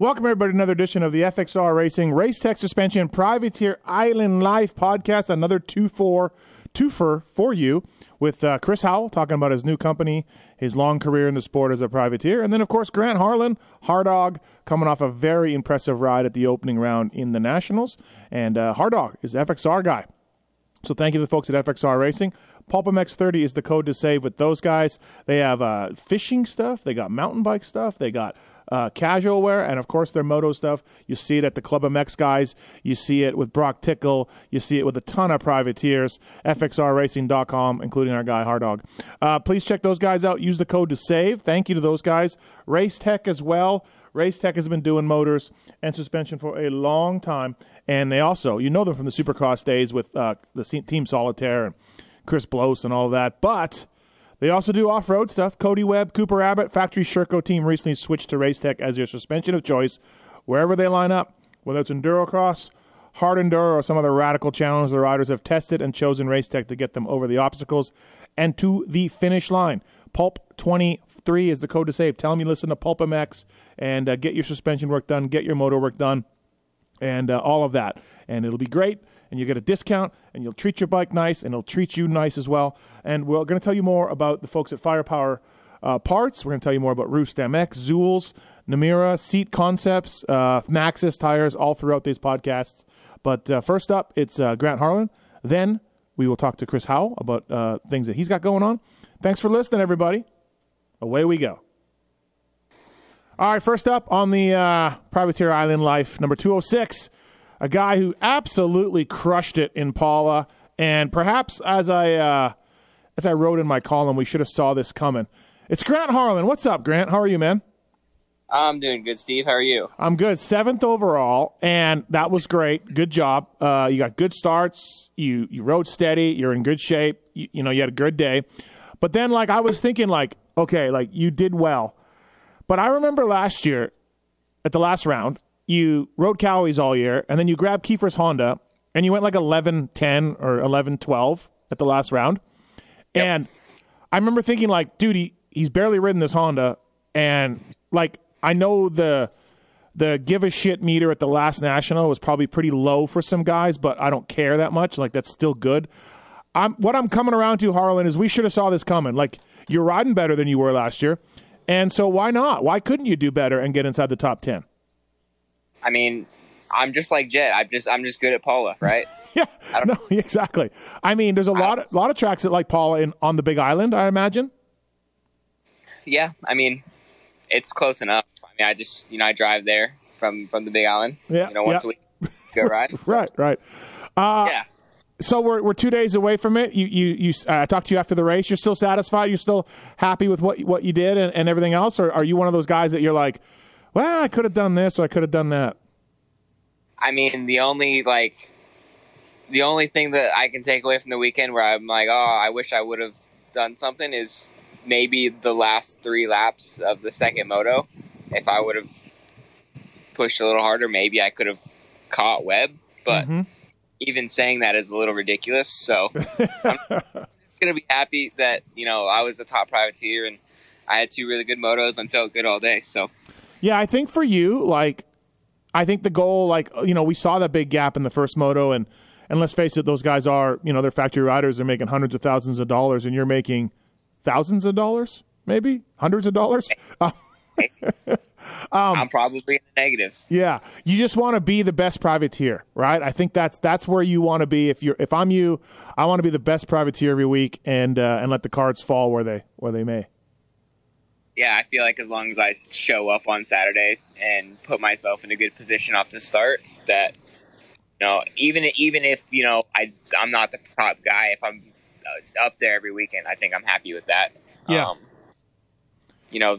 Welcome, everybody, to another edition of the FXR Racing Race Tech Suspension Privateer Island Life podcast. Another two for twofer for you with uh, Chris Howell talking about his new company, his long career in the sport as a privateer, and then of course Grant Harlan, Hardog, coming off a very impressive ride at the opening round in the Nationals, and uh, Hardog is the FXR guy. So thank you to the folks at FXR Racing. PulpMX30 is the code to save with those guys. They have uh, fishing stuff, they got mountain bike stuff, they got uh, casual wear, and of course their moto stuff. You see it at the Club MX guys. You see it with Broc Tickle. You see it with a ton of privateers. FXRRacing.com, including our guy Hardog. Uh, please check those guys out. Use the code to save. Thank you to those guys. Race Tech as well. Race Tech has been doing motors and suspension for a long time, and they also, you know them from the Supercross days with uh, the Team Solitaire and Chris Blose and all that, but they also do off road stuff. Cody Webb, Cooper Abbott, Factory Sherco team recently switched to Racetech as their suspension of choice wherever they line up, whether it's Endurocross, hard enduro, or some other radical challenge the riders have tested and chosen Racetech to get them over the obstacles and to the finish line. Pulp 23 is the code to save. Tell them you listen to Pulp MX and uh, get your suspension work done, get your motor work done, and uh, all of that. And it'll be great and you get a discount and you'll treat your bike nice and it'll treat you nice as well. And we're going to tell you more about the folks at Firepower uh, Parts. We're going to tell you more about Roost MX, Zulz, Namura, Seat Concepts, uh, Maxxis tires, all throughout these podcasts. But uh, first up, it's uh, Grant Harlan. Then we will talk to Chris Howell about uh, things that he's got going on. Thanks for listening, everybody. Away we go. All right, first up on the uh, Privateer Island Life, number 206 a guy who absolutely crushed it in Pala. And perhaps as I uh, as I wrote in my column, we should have saw this coming. It's Grant Harlan. What's up, Grant? How are you, man? I'm doing good, Steve. How are you? I'm good. Seventh overall, and that was great. Good job. Uh, you got good starts. You you rode steady. You're in good shape. You, you know you had a good day. But then, like I was thinking, like okay, like you did well. But I remember last year at the last round, you rode Kawis all year, and then you grabbed Kiefer's Honda, and you went like 11 10 or 11 12 at the last round. Yep. And I remember thinking, like, dude, he, he's barely ridden this Honda, and like, I know the the give a shit meter at the last national was probably pretty low for some guys, but I don't care that much. Like, that's still good. I'm what I'm coming around to, Harlan, is we should have saw this coming. Like, you're riding better than you were last year, and so why not? Why couldn't you do better and get inside the top ten? I mean, I'm just like Jet. I'm just I'm just good at Pala, right? yeah, no, exactly. I mean, there's a lot of lot of tracks that like Pala in on the Big Island. I imagine. Yeah, I mean, it's close enough. I mean, I just you know I drive there from from the Big Island. Yeah, you know once yeah. a week, go ride. So. right, right. Uh, yeah. So we're we're two days away from it. You you you. I uh, talked to you after the race. You're still satisfied. You're still happy with what what you did and, and everything else, or are you one of those guys that you're like? Well, I could have done this or I could have done that. I mean, the only like the only thing that I can take away from the weekend where I'm like, oh, I wish I would have done something is maybe the last three laps of the second moto. If I would have pushed a little harder, maybe I could have caught Webb. But mm-hmm. even saying that is a little ridiculous. So I'm just gonna be happy that you know I was a top privateer and I had two really good motos and felt good all day. So yeah, I think for you, like, I think the goal, like, you know, we saw that big gap in the first moto, and and let's face it, those guys are, you know, they're factory riders. They're making hundreds of thousands of dollars, and you're making thousands of dollars, maybe hundreds of dollars. um, I'm probably in the negatives. Yeah, you just want to be the best privateer, right? I think that's that's where you want to be. If you're, if I'm you, I want to be the best privateer every week, and uh, and let the cards fall where they where they may yeah, I feel like as long as I show up on Saturday and put myself in a good position off the start, that you know, even even if you know I I'm not the top guy, if I'm uh, up there every weekend, I think I'm happy with that. Yeah. Um, you know,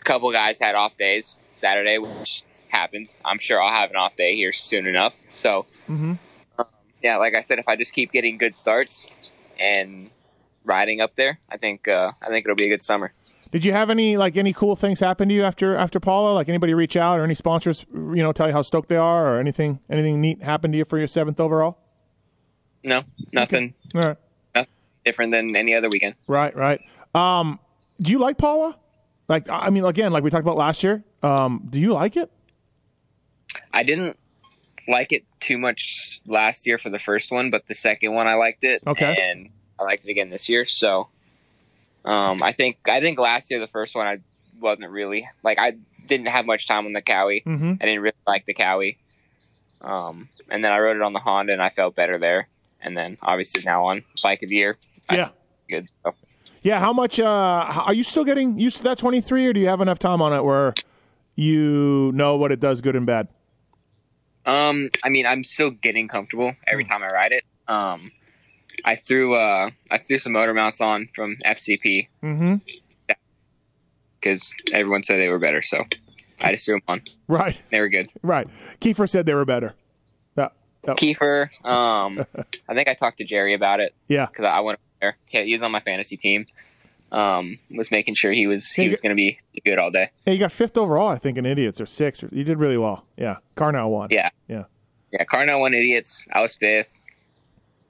a couple guys had off days Saturday, which happens. I'm sure I'll have an off day here soon enough. So, mm-hmm. um, yeah, like I said, if I just keep getting good starts and riding up there, I think uh, I think it'll be a good summer. Did you have any like any cool things happen to you after after Pala? Like anybody reach out or any sponsors, you know, tell you how stoked they are, or anything anything neat happen to you for your seventh overall? No, nothing. Okay. All right. Nothing different than any other weekend. Right, right. Um, do you like Pala? Like, I mean, again, like we talked about last year. Um, do you like it? I didn't like it too much last year for the first one, but the second one I liked it. Okay. And I liked it again this year. So um, I think I think last year the first one I wasn't really like I didn't have much time on the Kawi. Mm-hmm. I didn't really like the Kawi. Um, and then I rode it on the Honda and I felt better there. And then obviously now on bike of the year. Yeah. Good. So, Yeah. How much? Uh, are you still getting used to that 23, or do you have enough time on it where you know what it does, good and bad? Um, I mean, I'm still getting comfortable every time I ride it. Um, I threw uh, I threw some motor mounts on from FCP Mm-hmm. because everyone said they were better, so I just threw them on. Right. They were good. Right. Kiefer said they were better. Yeah. Yeah. Kiefer, um, I think I talked to Jerry about it Yeah. because I went there. Yeah, he was on my fantasy team. Um, was making sure he was he Hey, was going to be good all day. Hey, you got fifth overall, I think, in idiots or sixth. You did really well. Yeah. Carnell won. Yeah. Yeah. Yeah, Carnell won idiots. I was fifth.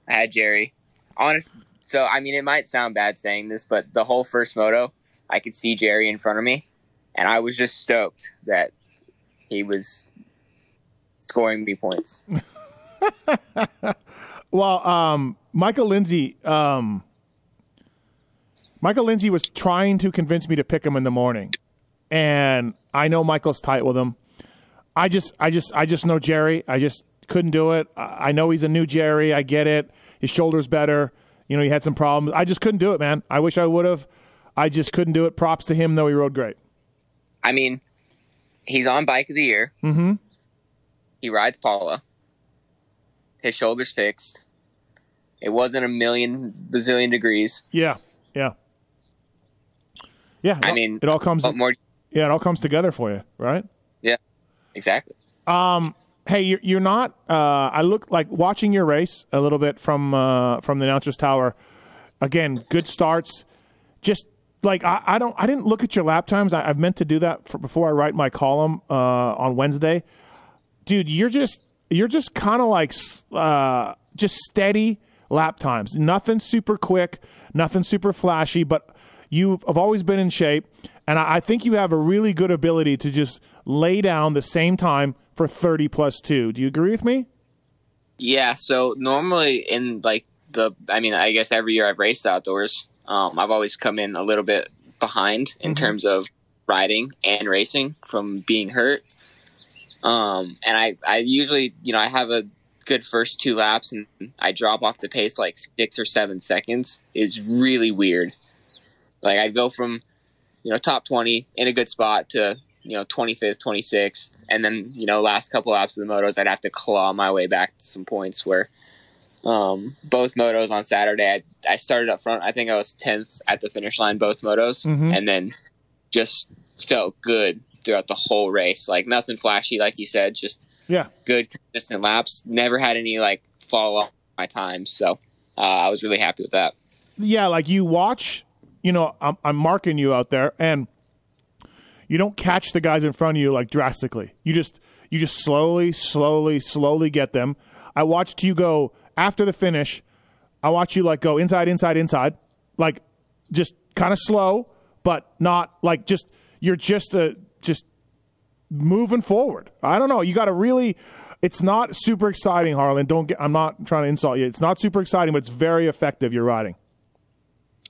I had Jerry. Honest. So I mean, it might sound bad saying this, but the whole first moto, I could see Jerry in front of me, and I was just stoked that he was scoring me points. Well, um, Michael Lindsay, um, Michael Lindsay was trying to convince me to pick him in the morning, and I know Michael's tight with him. I just, I just, I just know Jerry. I just couldn't do it. I know he's a new Jerry. I get it. His shoulder's better. You know, he had some problems. I just couldn't do it, man. I wish I would have. I just couldn't do it. Props to him, though. He rode great. I mean, he's on bike of the year. Mm-hmm. He rides Pala. His shoulder's fixed. It wasn't a million bazillion degrees. Yeah, yeah, yeah. I all- mean, it all comes. More Yeah, it all comes together for you, right? Yeah, exactly. Um, hey, you're, you're not. Uh, I look like watching your race a little bit from uh, from the announcer's tower. Again, good starts. Just like I, I don't, I didn't look at your lap times. I, I've meant to do that for, before I write my column uh, on Wednesday. Dude, you're just you're just kind of like uh, just steady lap times. Nothing super quick, nothing super flashy, but you have always been in shape, and I, I think you have a really good ability to just lay down the same time for 30 plus two. Do you agree with me? Yeah, so normally in like the I mean, I guess every year I've raced outdoors, um, I've always come in a little bit behind in Mhm. terms of riding and racing from being hurt. Um, and I, I usually, you know, I have a good first two laps and I drop off the pace like six or seven seconds is really weird. Like I'd go from, you know, top 20 in a good spot to, you know, 25th, 26th. And then, you know, last couple laps of the motos, I'd have to claw my way back to some points where, um, both motos on Saturday, I, I started up front. I think I was 10th at the finish line, both motos. Mhm. And then just felt good throughout the whole race. Like nothing flashy, like you said, just Yeah. good, consistent laps. Never had any like fall off my times. So, uh, I was really happy with that. yeah, like you watch, you know, I'm, I'm marking you out there, and you don't catch the guys in front of you like drastically. You just you just slowly, slowly, slowly get them. I watched you go after the finish. I watch you like go inside, inside, inside, like just kind of slow, but not like just you're just a just moving forward. I don't know. You got to really. It's not super exciting, Harlan. Don't get. I'm not trying to insult you. It's not super exciting, but it's very effective. You're riding.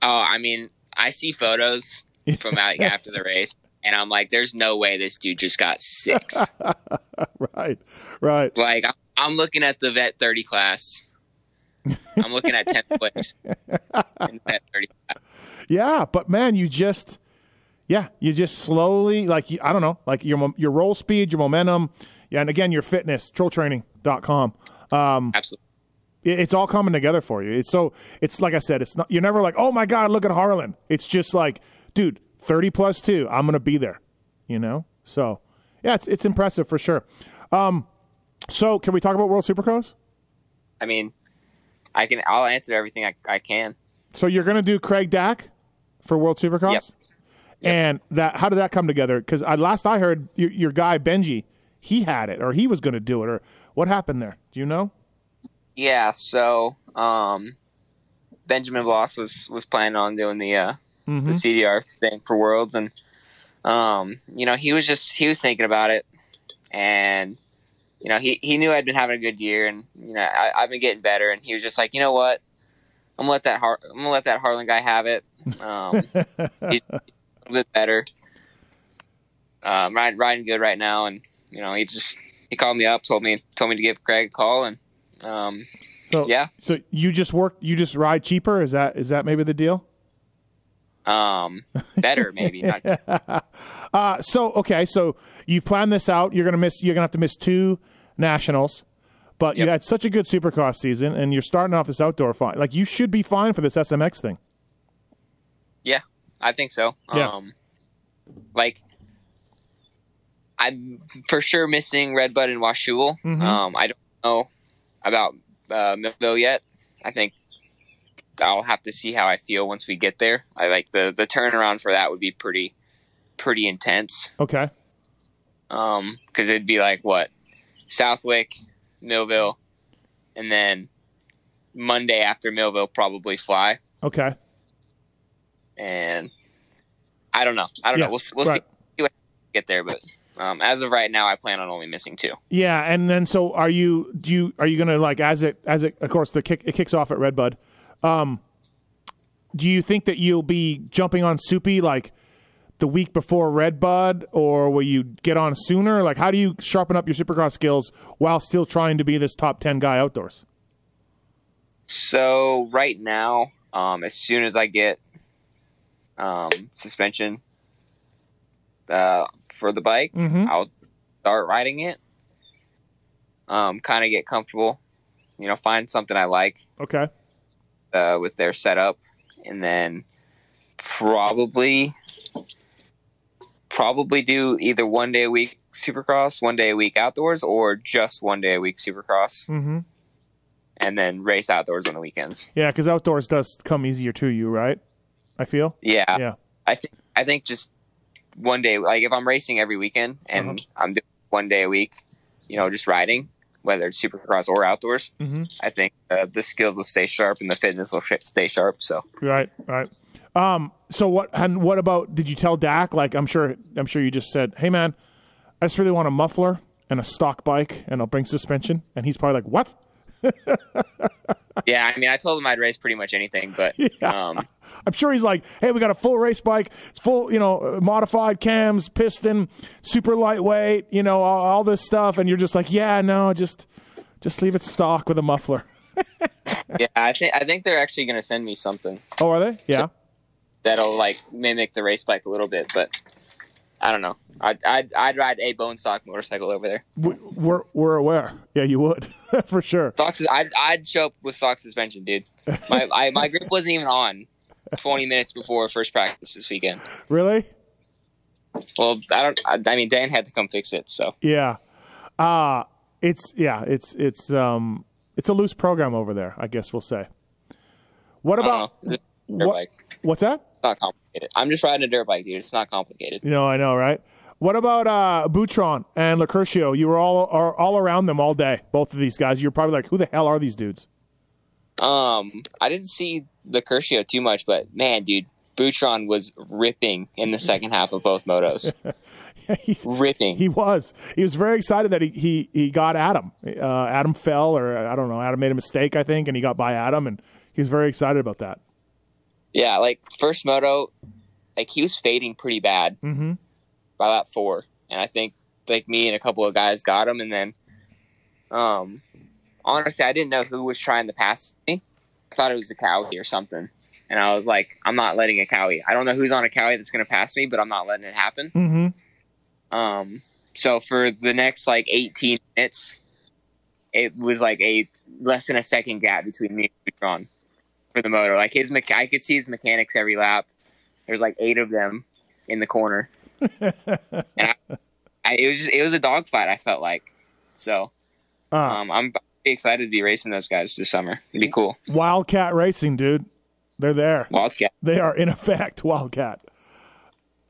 Oh, I mean, I see photos from like after the race, and I'm like, there's no way this dude just got six. right, right. like, I'm- I'm looking at the vet 30 class. I'm looking at 10th place in vet 30 class. Yeah, but man, you just, yeah, you just slowly, like, I don't know, like your your roll speed, your momentum, yeah, and again, your fitness, trolltraining.com. Um, Absolutely. it, it's all coming together for you. It's so, it's like I said, it's not, you're never like, oh my God, look at Harlan. It's just like, dude, 30 plus two, I'm going to be there, you know? So, yeah, it's, it's impressive for sure. Um, so, can we talk about World Supercross? I mean, I can. I'll answer everything I, I can. So you're going to do Craig Dack for World Supercross, Yep. and that how did that come together? Because I, last I heard, your, your guy Benji, he had it, or he was going to do it, or what happened there? Do you know? Yeah. So, um, Benjamin Bloss was was planning on doing the uh, Mm-hmm. the CDR thing for Worlds, and um, you know, he was just he was thinking about it, and you know, he, he knew I'd been having a good year, and you know, I, I've been getting better, and he was just like, you know what, I'm gonna let that Har- I'm gonna let that Harlan guy have it. Um, he's a little bit better. Um, riding, riding good right now, and you know, he just he called me up, told me told me to give Craig a call, and um, So yeah, So you just work. You just ride cheaper. Is that is that maybe the deal? Um, better maybe. Not, Uh, so okay, so you've planned this out. You're gonna miss. You're gonna have to miss two nationals, but you Yep. had such a good Supercross season, and you're starting off this outdoor fine. Like you should be fine for this SMX thing. yeah, I think so. Yeah. Um, like I'm for sure missing Redbud and Washougal. Mhm. Um, I don't know about uh, Millville yet. I think I'll have to see how I feel once we get there. I like the the turnaround for that would be pretty pretty intense. Okay. Um, because it'd be like what Southwick, Millville, and then Monday after Millville probably fly. Okay. and I don't know. I don't Yeah, know. We'll we'll right. see when we get there, but um, as of right now, I plan on only missing two. Yeah, and then so are you? Do you are you gonna like as it as it? Of course, the kick it kicks off at Redbud. Um, do you think that you'll be jumping on Soupy like the week before Redbud, or will you get on sooner? Like, how do you sharpen up your Supercross skills while still trying to be this top ten guy outdoors? So right now, um, as soon as I get um, suspension uh, for the bike, Mhm. I'll start riding it. Um, kind of get comfortable, you know, find something I like Okay. Uh, with their setup, and then probably probably do either one day a week supercross, one day a week outdoors, or just one day a week supercross, Mm-hmm. and then race outdoors on the weekends. Yeah, because outdoors does come easier to you, right? I feel. Yeah, Yeah. I think I think just one day, like if I'm racing every weekend and Uh-huh. I'm doing one day a week, you know, just riding, whether it's supercross or outdoors, Mm-hmm. I think uh, the skills will stay sharp and the fitness will stay sharp. So Right. Right. Um. So what? And what about? Did you tell Dack? Like, I'm sure. I'm sure you just said, "Hey, man, I just really want a muffler and a stock bike, and I'll bring suspension." And he's probably like, "What?" yeah, I mean, I told him I'd race pretty much anything, but Yeah. um, I'm sure he's like, "Hey, we got a full race bike, it's full, you know, modified cams, piston, super lightweight, you know, all, all this stuff," and you're just like, "Yeah, no, just, just leave it stock with a muffler." yeah, I think I think they're actually going to send me something Oh, are they? Yeah. that'll like mimic the race bike a little bit, but I don't know. I'd I'd, I'd ride a bone stock motorcycle over there. We, we're we're aware. Yeah, you would for sure. Stock, I'd I'd show up with stock suspension, dude. My I, my grip wasn't even on. 20 minutes before first practice this weekend. Really? Well, I don't. I, I mean, Dan had to come fix it. So Yeah. Uh it's yeah, it's it's um it's a loose program over there, I guess we'll say. What about know. It's a dirt what, bike. what's that? It's not complicated. I'm just riding a dirt bike, dude. It's not complicated. You know, I know, right? What about uh Boutron and Lacurcio? You were all are all around them all day, both of these guys. You're probably like, who the hell are these dudes? Um, I didn't see the Curcio too much, but man, dude, Boutron was ripping in the second half of both motos. Ripping. he was. He was very excited that he he, he got Adam. Uh, Adam fell, or I don't know. Adam made a mistake, I think, and he got by Adam, and he was very excited about that. yeah, like first moto, like he was fading pretty bad Mm-hmm. by lap four, and I think like me and a couple of guys got him, and then, um, honestly, I didn't know who was trying to pass me. I thought it was a Kawi or something, and I was like, I'm not letting a Kawi. I don't know who's on a Cowie that's going to pass me, but I'm not letting it happen. Mm-hmm. Um, so for the next like 18 minutes, it was like a less than a second gap between me and Boutron for the motor. Like his, mecha- I could see his mechanics every lap. There's like eight of them in the corner, and I, I, it was just it was a dogfight. I felt like so. Uh, Um, I'm excited to be racing those guys this summer. It'd be cool. Wildcat Racing, dude. They're there. Wildcat. They are in effect Wildcat.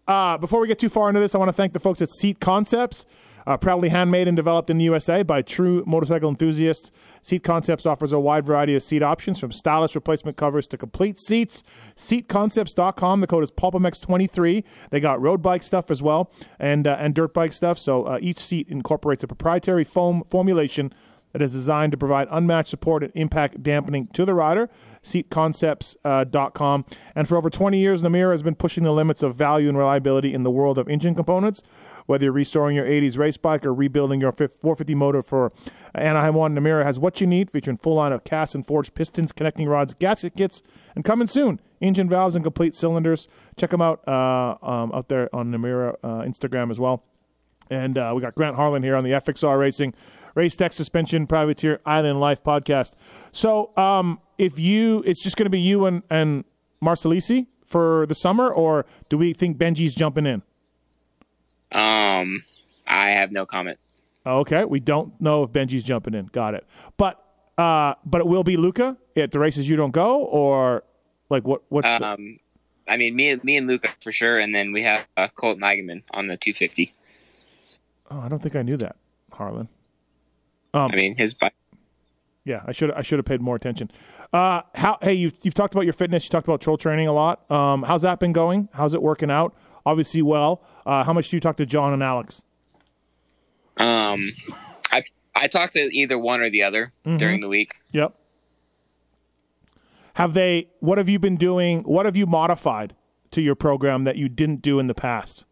Uh, before we get too far into this, I want to thank the folks at Seat Concepts. Uh, proudly handmade and developed in the USA by true motorcycle enthusiasts, Seat Concepts offers a wide variety of seat options from stylish replacement covers to complete seats. SeatConcepts.com. The code is PulpMX23. They got road bike stuff as well and uh, and dirt bike stuff. So uh, each seat incorporates a proprietary foam formulation that is designed to provide unmatched support and impact dampening to the rider. SeatConcepts.com. and for over 20 years, Namura has been pushing the limits of value and reliability in the world of engine components. Whether you're restoring your 80s race bike or rebuilding your 450 motor for Anaheim 1, Namura has what you need, featuring full line of cast and forged pistons, connecting rods, gasket kits, and coming soon, engine valves and complete cylinders. Check them out uh, um, out there on Namura uh, Instagram as well. And uh, we got Grant Harlan here on the FXR Racing Race Tech Suspension Privateer Island Life podcast. So, um, if you, it's just going to be you and, and Marsalisi for the summer, or do we think Benji's jumping in? Um, I have no comment. Okay, we don't know if Benji's jumping in. Got it. But uh, but it will be Luca at the races you don't go, or like what? What's um, the... I mean, me me and Luca for sure, and then we have uh, Colt Eigenmann on the 250. Oh, I don't think I knew that, Harlan. Um, I mean, his bike. Yeah, I should I should have paid more attention. Uh, how? Hey, you've you've talked about your fitness. You talked about troll training a lot. Um, how's that been going? How's it working out? Obviously, well. Uh, how much do you talk to John and Alex? Um, I I talk to either one or the other mm-hmm. during the week. Yep. Have they? What have you been doing? What have you modified to your program that you didn't do in the past?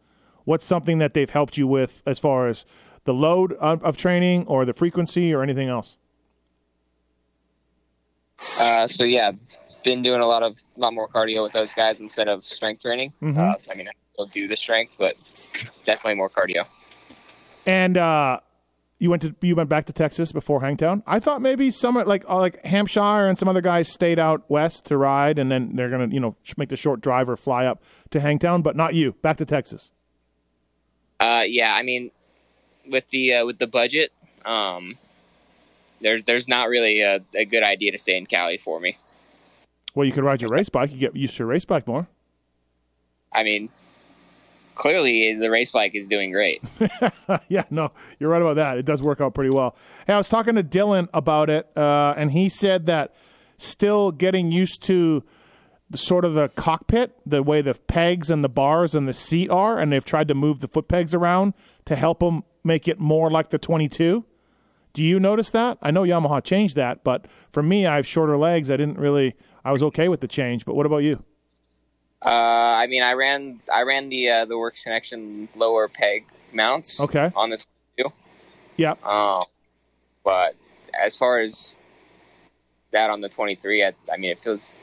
What's something that they've helped you with as far as the load of, of training or the frequency or anything else? Uh, so yeah, been doing a lot of a lot more cardio with those guys instead of strength training. Mm-hmm. Uh, I mean, I still do the strength, but definitely more cardio. And uh, you went to you went back to Texas before Hangtown. I thought maybe some like uh, like Hampshire and some other guys stayed out west to ride, and then they're gonna you know make the short drive or fly up to Hangtown, but not you. Back to Texas. Uh, yeah, I mean, with the uh, with the budget, um, there's there's not really a, a, good idea to stay in Cali for me. Well, you could ride your race bike. You get used to your race bike more. I mean, clearly the race bike is doing great. yeah, no, you're right about that. It does work out pretty well. Hey, I was talking to Dylan about it, uh, and he said that still getting used to the, sort of the cockpit, the way the pegs and the bars and the seat are, and they've tried to move the foot pegs around to help them make it more like the 22. Do you notice that? I know Yamaha changed that, but for me, I have shorter legs. I didn't really. I was okay with the change, but what about you? Uh, I mean, I ran I ran the uh, the Works Connection lower peg mounts. Okay. On the 22. Yep. Um, but as far as that on the 23, I, I mean, it feels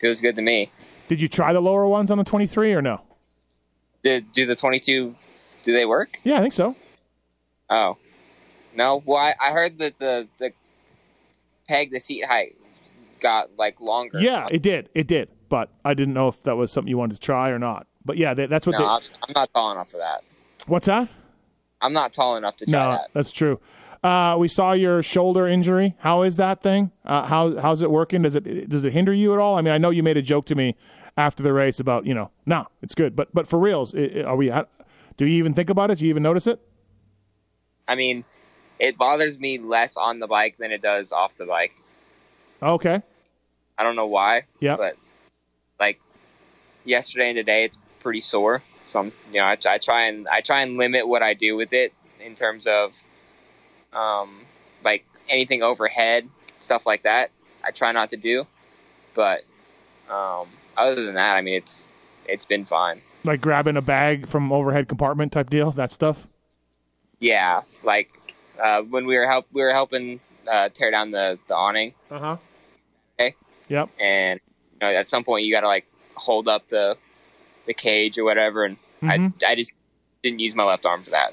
feels good to me. Did you try the lower ones on the 23 or no? Did do the 22? Do they work? Yeah, I think so. Oh, no. Well, I, I heard that the the peg, the seat height, got like longer. Yeah, it did. It did. But I didn't know if that was something you wanted to try or not. But yeah, they, that's what. No, they, I'm not tall enough for that. What's that? I'm not tall enough to try no, that. That's true. Uh, we saw your shoulder injury. How is that thing? Uh, how how's it working? Does it does it hinder you at all? I mean, I know you made a joke to me after the race about you know, no, it's good. But but for reals, are we? Do you even think about it? Do you even notice it? I mean, it bothers me less on the bike than it does off the bike. Okay. I don't know why. Yeah. But like yesterday and today, it's pretty sore. Some you know, I, I try and I try and limit what I do with it in terms of um, like anything overhead, stuff like that. I try not to do, but um, other than that, I mean, it's it's been fine. Like grabbing a bag from overhead compartment type deal, that stuff. Yeah, like uh, when we were help we were helping uh, tear down the the awning. Uh huh. Okay. Yep. And you know, at some point, you got to like hold up the the cage or whatever, and mm-hmm. I I just didn't use my left arm for that.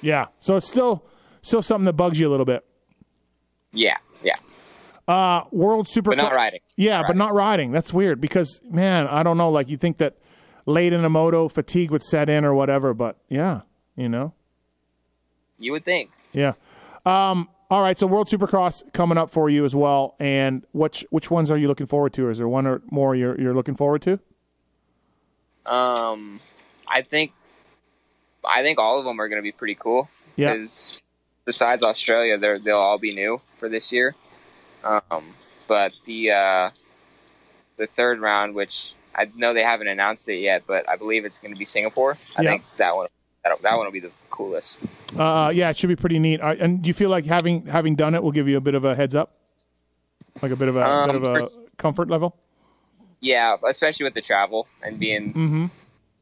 Yeah. So it's still still something that bugs you a little bit. Yeah, yeah. Uh, World Super. But not riding. Yeah, not but not riding. That's weird because man, I don't know. Like you think that late in a moto fatigue would set in or whatever, but yeah, you know. You would think. Yeah. Um, all right, so World Supercross coming up for you as well, and which which ones are you looking forward to? Is there one or more you're you're looking forward to? Um, I think I think all of them are going to be pretty cool. Yeah. because besides Australia, they're they'll all be new for this year. Um, but the uh, the third round, which I know they haven't announced it yet, but I believe it's going to be Singapore. I Yeah. think that one that, that one will be the coolest. Uh, yeah, it should be pretty neat. Uh, and do you feel like having having done it will give you a bit of a heads up, like a bit of a Um, bit of a comfort level? Yeah, especially with the travel and being Mm-hmm.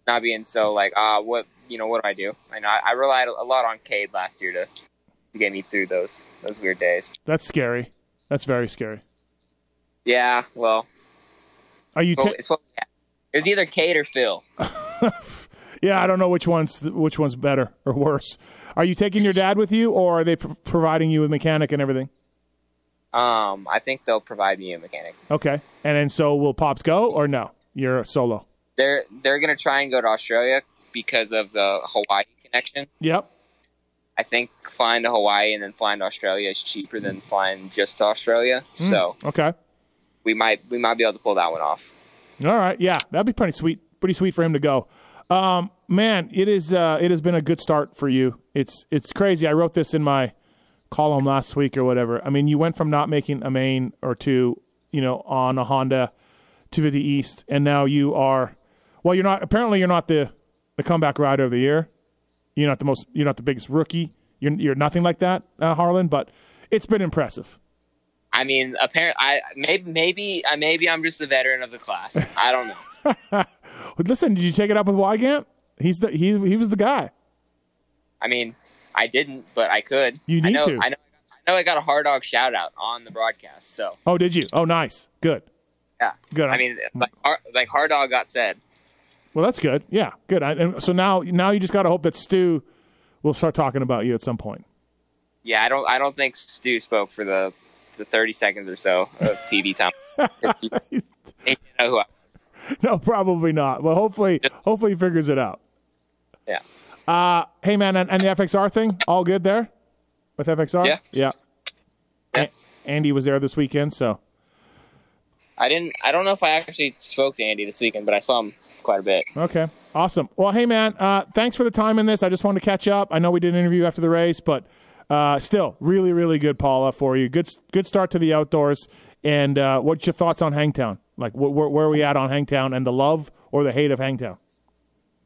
not being so like ah what you know what do I do? I know I, I relied a lot on Cade last year to, to get me through those those weird days. That's scary. That's very scary. Yeah, well, Are you? well, Ta- it's what yeah. it was either Cade or Phil. yeah, I don't know which one's which one's better or worse. Are you taking your dad with you, or are they pr- providing you with mechanic and everything? Um, I think they'll provide me a mechanic. Okay, and then so will pops go or no? You're solo. They're they're gonna try and go to Australia because of the Hawaii connection. Yep. I think flying to Hawaii and then flying to Australia is cheaper than flying just to Australia. Hmm. So Okay. we might we might be able to pull that one off. All right, yeah, that'd be pretty sweet. Pretty sweet for him to go. Um, man, it is. Uh, it has been a good start for you. It's it's crazy. I wrote this in my column last week or whatever. I mean, you went from not making a main or two, you know, on a Honda 250 East, and now you are. Well, you're not. Apparently, you're not the the comeback rider of the year. You're not the most. You're not the biggest rookie. You're you're nothing like that, uh, Harlan. But it's been impressive. I mean, apparently, I maybe maybe uh, maybe I'm just a veteran of the class. I don't know. Listen, did you take it up with Weigandt? He's the he he was the guy. I mean, I didn't, but I could. You I need know, to. I know. I know. I got a hard dog shout out on the broadcast. So Oh, did you? Oh, nice. Good. yeah. Good. I mean, like, like hard dog got said. well, that's good. Yeah, good. I, and so now, now you just got to hope that Stu will start talking about you at some point. Yeah, I don't. I don't think Stu spoke for the the 30 seconds or so of TV time. he didn't know who I. no, probably not. Well, hopefully, hopefully he figures it out. Yeah. Uh, hey man, and, and the FXR thing, all good there with FXR? Yeah. Yeah. Yeah. A- Andy was there this weekend, so I didn't. I don't know if I actually spoke to Andy this weekend, but I saw him quite a bit. okay, awesome. Well, hey man, uh, thanks for the time in this. I just wanted to catch up. I know we did an interview after the race, but uh, still, really, really good, Pala, for you. Good, good start to the outdoors. And uh, what's your thoughts on Hangtown? Like, wh- wh- where are we at on Hangtown and the love or the hate of Hangtown?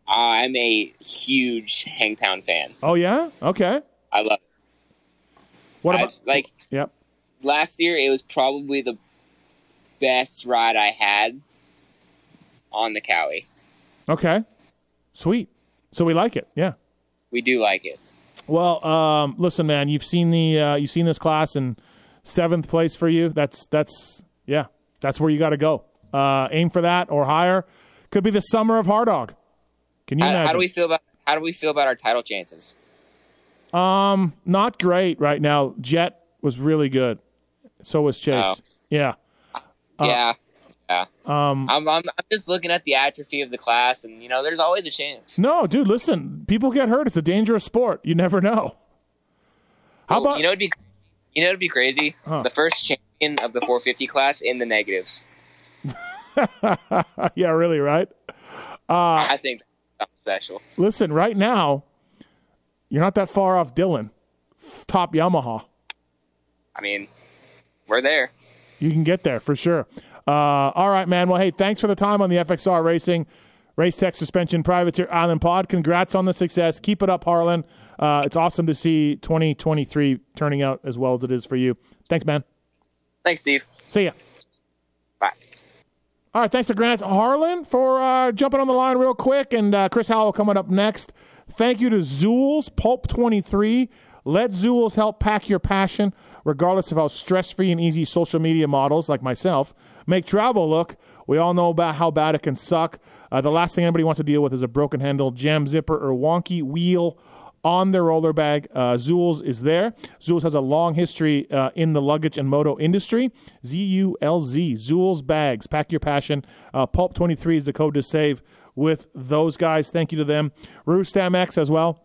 I'm a huge Hangtown fan. Oh yeah, okay. I love it. What I, about? like Yep. last year, it was probably the best ride I had on the Kawi. Okay. Sweet. So we like it. Yeah. We do like it. Well, um, listen, man, you've seen the uh, you've seen this class in seventh place for you. That's that's yeah, that's where you got to go. Uh, aim for that or higher. Could be the summer of Hardog. Can you How, imagine? how do we feel about how do we feel about our title chances? Um, not great right now. Jet was really good. So was Chase. Oh. Yeah. yeah, yeah. Um, I'm, I'm I'm just looking at the atrophy of the class, and you know, there's always a chance. no, dude, listen. People get hurt. It's a dangerous sport. You never know. How Well, about you know? It'd be you know, it'd be crazy. Huh. The first champion of the 450 class in the negatives. yeah, really, right? Uh, I think that's special. listen, right now, you're not that far off Dylan, top Yamaha. I mean, we're there. You can get there for sure. Uh, all right, man. Well, hey, thanks for the time on the FXR Racing Race Tech Suspension Privateer Island Pod. Congrats on the success. Keep it up, Harlan. Uh, it's awesome to see 2023 turning out as well as it is for you. Thanks, man. Thanks, Steve. See ya. Bye. All right, thanks to Grant Harlan for uh, jumping on the line real quick, and uh, Chris Howell coming up next. Thank you to Zulz Pulp 23. Let Zulz help pack your passion, regardless of how stress-free and easy social media models like myself make travel look. We all know about how bad it can suck. Uh, the last thing anybody wants to deal with is a broken handle, jam zipper, or wonky wheel on their roller bag. Uh, Zulz is there. Zulz has a long history uh, in the luggage and moto industry. Z U L Z, Zulz bags. Pack your passion. Uh, Pulp 23 is the code to save with those guys. Thank you to them. Roost MX as well.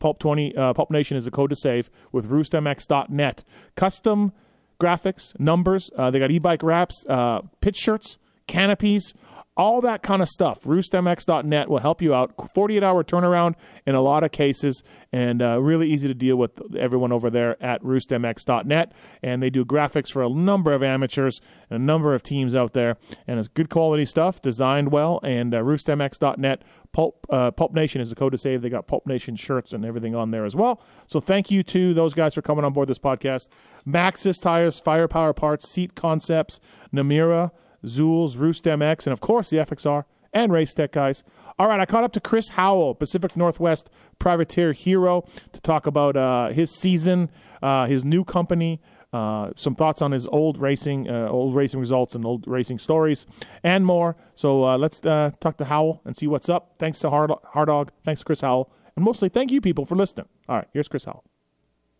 Pulp 20, uh, Pulp Nation is the code to save with roostmx.net. Custom graphics, numbers. Uh, they got e bike wraps, uh, pitch shirts, canopies, all that kind of stuff. RoostMX.net will help you out. 48 hour turnaround in a lot of cases, and uh, really easy to deal with everyone over there at RoostMX.net. And they do graphics for a number of amateurs and a number of teams out there. And it's good quality stuff, designed well. And uh, RoostMX.net, Pulp, uh, Pulp Nation is the code to save. They got Pulp Nation shirts and everything on there as well. So thank you to those guys for coming on board this podcast. Maxxis Tires, Firepower Parts, Seat Concepts, Namura. Zulz's, Roost MX, and of course the FXR and Race Tech guys. All right, I caught up to Chris Howell, Pacific Northwest privateer hero, to talk about uh, his season, uh, his new company, uh, some thoughts on his old racing, uh, old racing results, and old racing stories, and more. So uh, let's uh, talk to Howell and see what's up. Thanks to Hard Hardog, thanks to Chris Howell, and mostly thank you people for listening. All right, here's Chris Howell.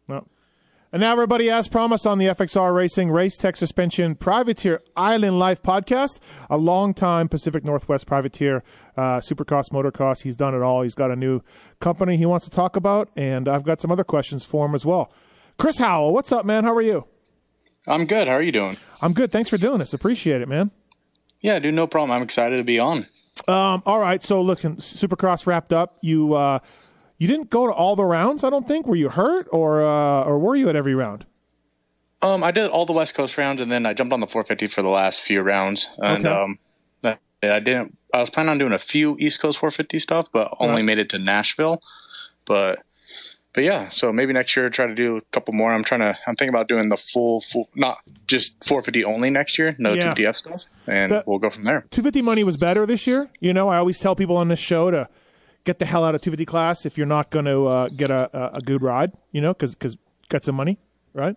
Well, and now, everybody, as promised on the FXR Racing Race Tech Suspension Privateer Island Life podcast, a long-time Pacific Northwest privateer, uh, supercross, motocross. He's done it all. He's got a new company he wants to talk about, and I've got some other questions for him as well. Chris Howell, what's up, man? How are you? I'm good. How are you doing? I'm good. Thanks for doing this. Appreciate it, man. Yeah, dude, no problem. I'm excited to be on. Um, all right. So, looking, Supercross wrapped up. You uh, you didn't go to all the rounds, I don't think. Were you hurt, or uh, or were you at every round? Um, I did all the West Coast rounds, and then I jumped on the 450 for the last few rounds. And okay. um, I didn't. I was planning on doing a few East Coast 450 stuff, but only right. made it to Nashville. But but yeah, so maybe next year try to do a couple more. I'm trying to. I'm thinking about doing the full, full, not just 450 only next year. No yeah. 2DF stuff, and the, we'll go from there. 250 money was better this year. You know, I always tell people on this show to get the hell out of 250 class if you're not going to uh, get a, a good ride, you know, because because got some money, right?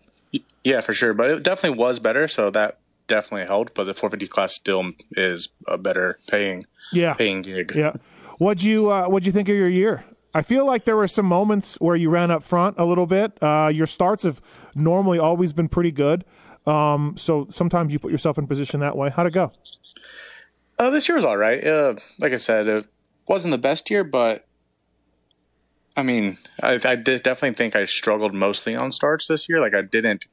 Yeah, for sure. But it definitely was better, so that definitely helped. But the 450 class still is a better paying, yeah, paying gig. Yeah. What'd you uh, What'd you think of your year? I feel like there were some moments where you ran up front a little bit. Uh, your starts have normally always been pretty good. Um, so sometimes you put yourself in position that way. How'd it go? Uh, this year was all right. Uh, like I said, wasn't the best year, but I mean, I, I definitely think I struggled mostly on starts this year. Like I didn't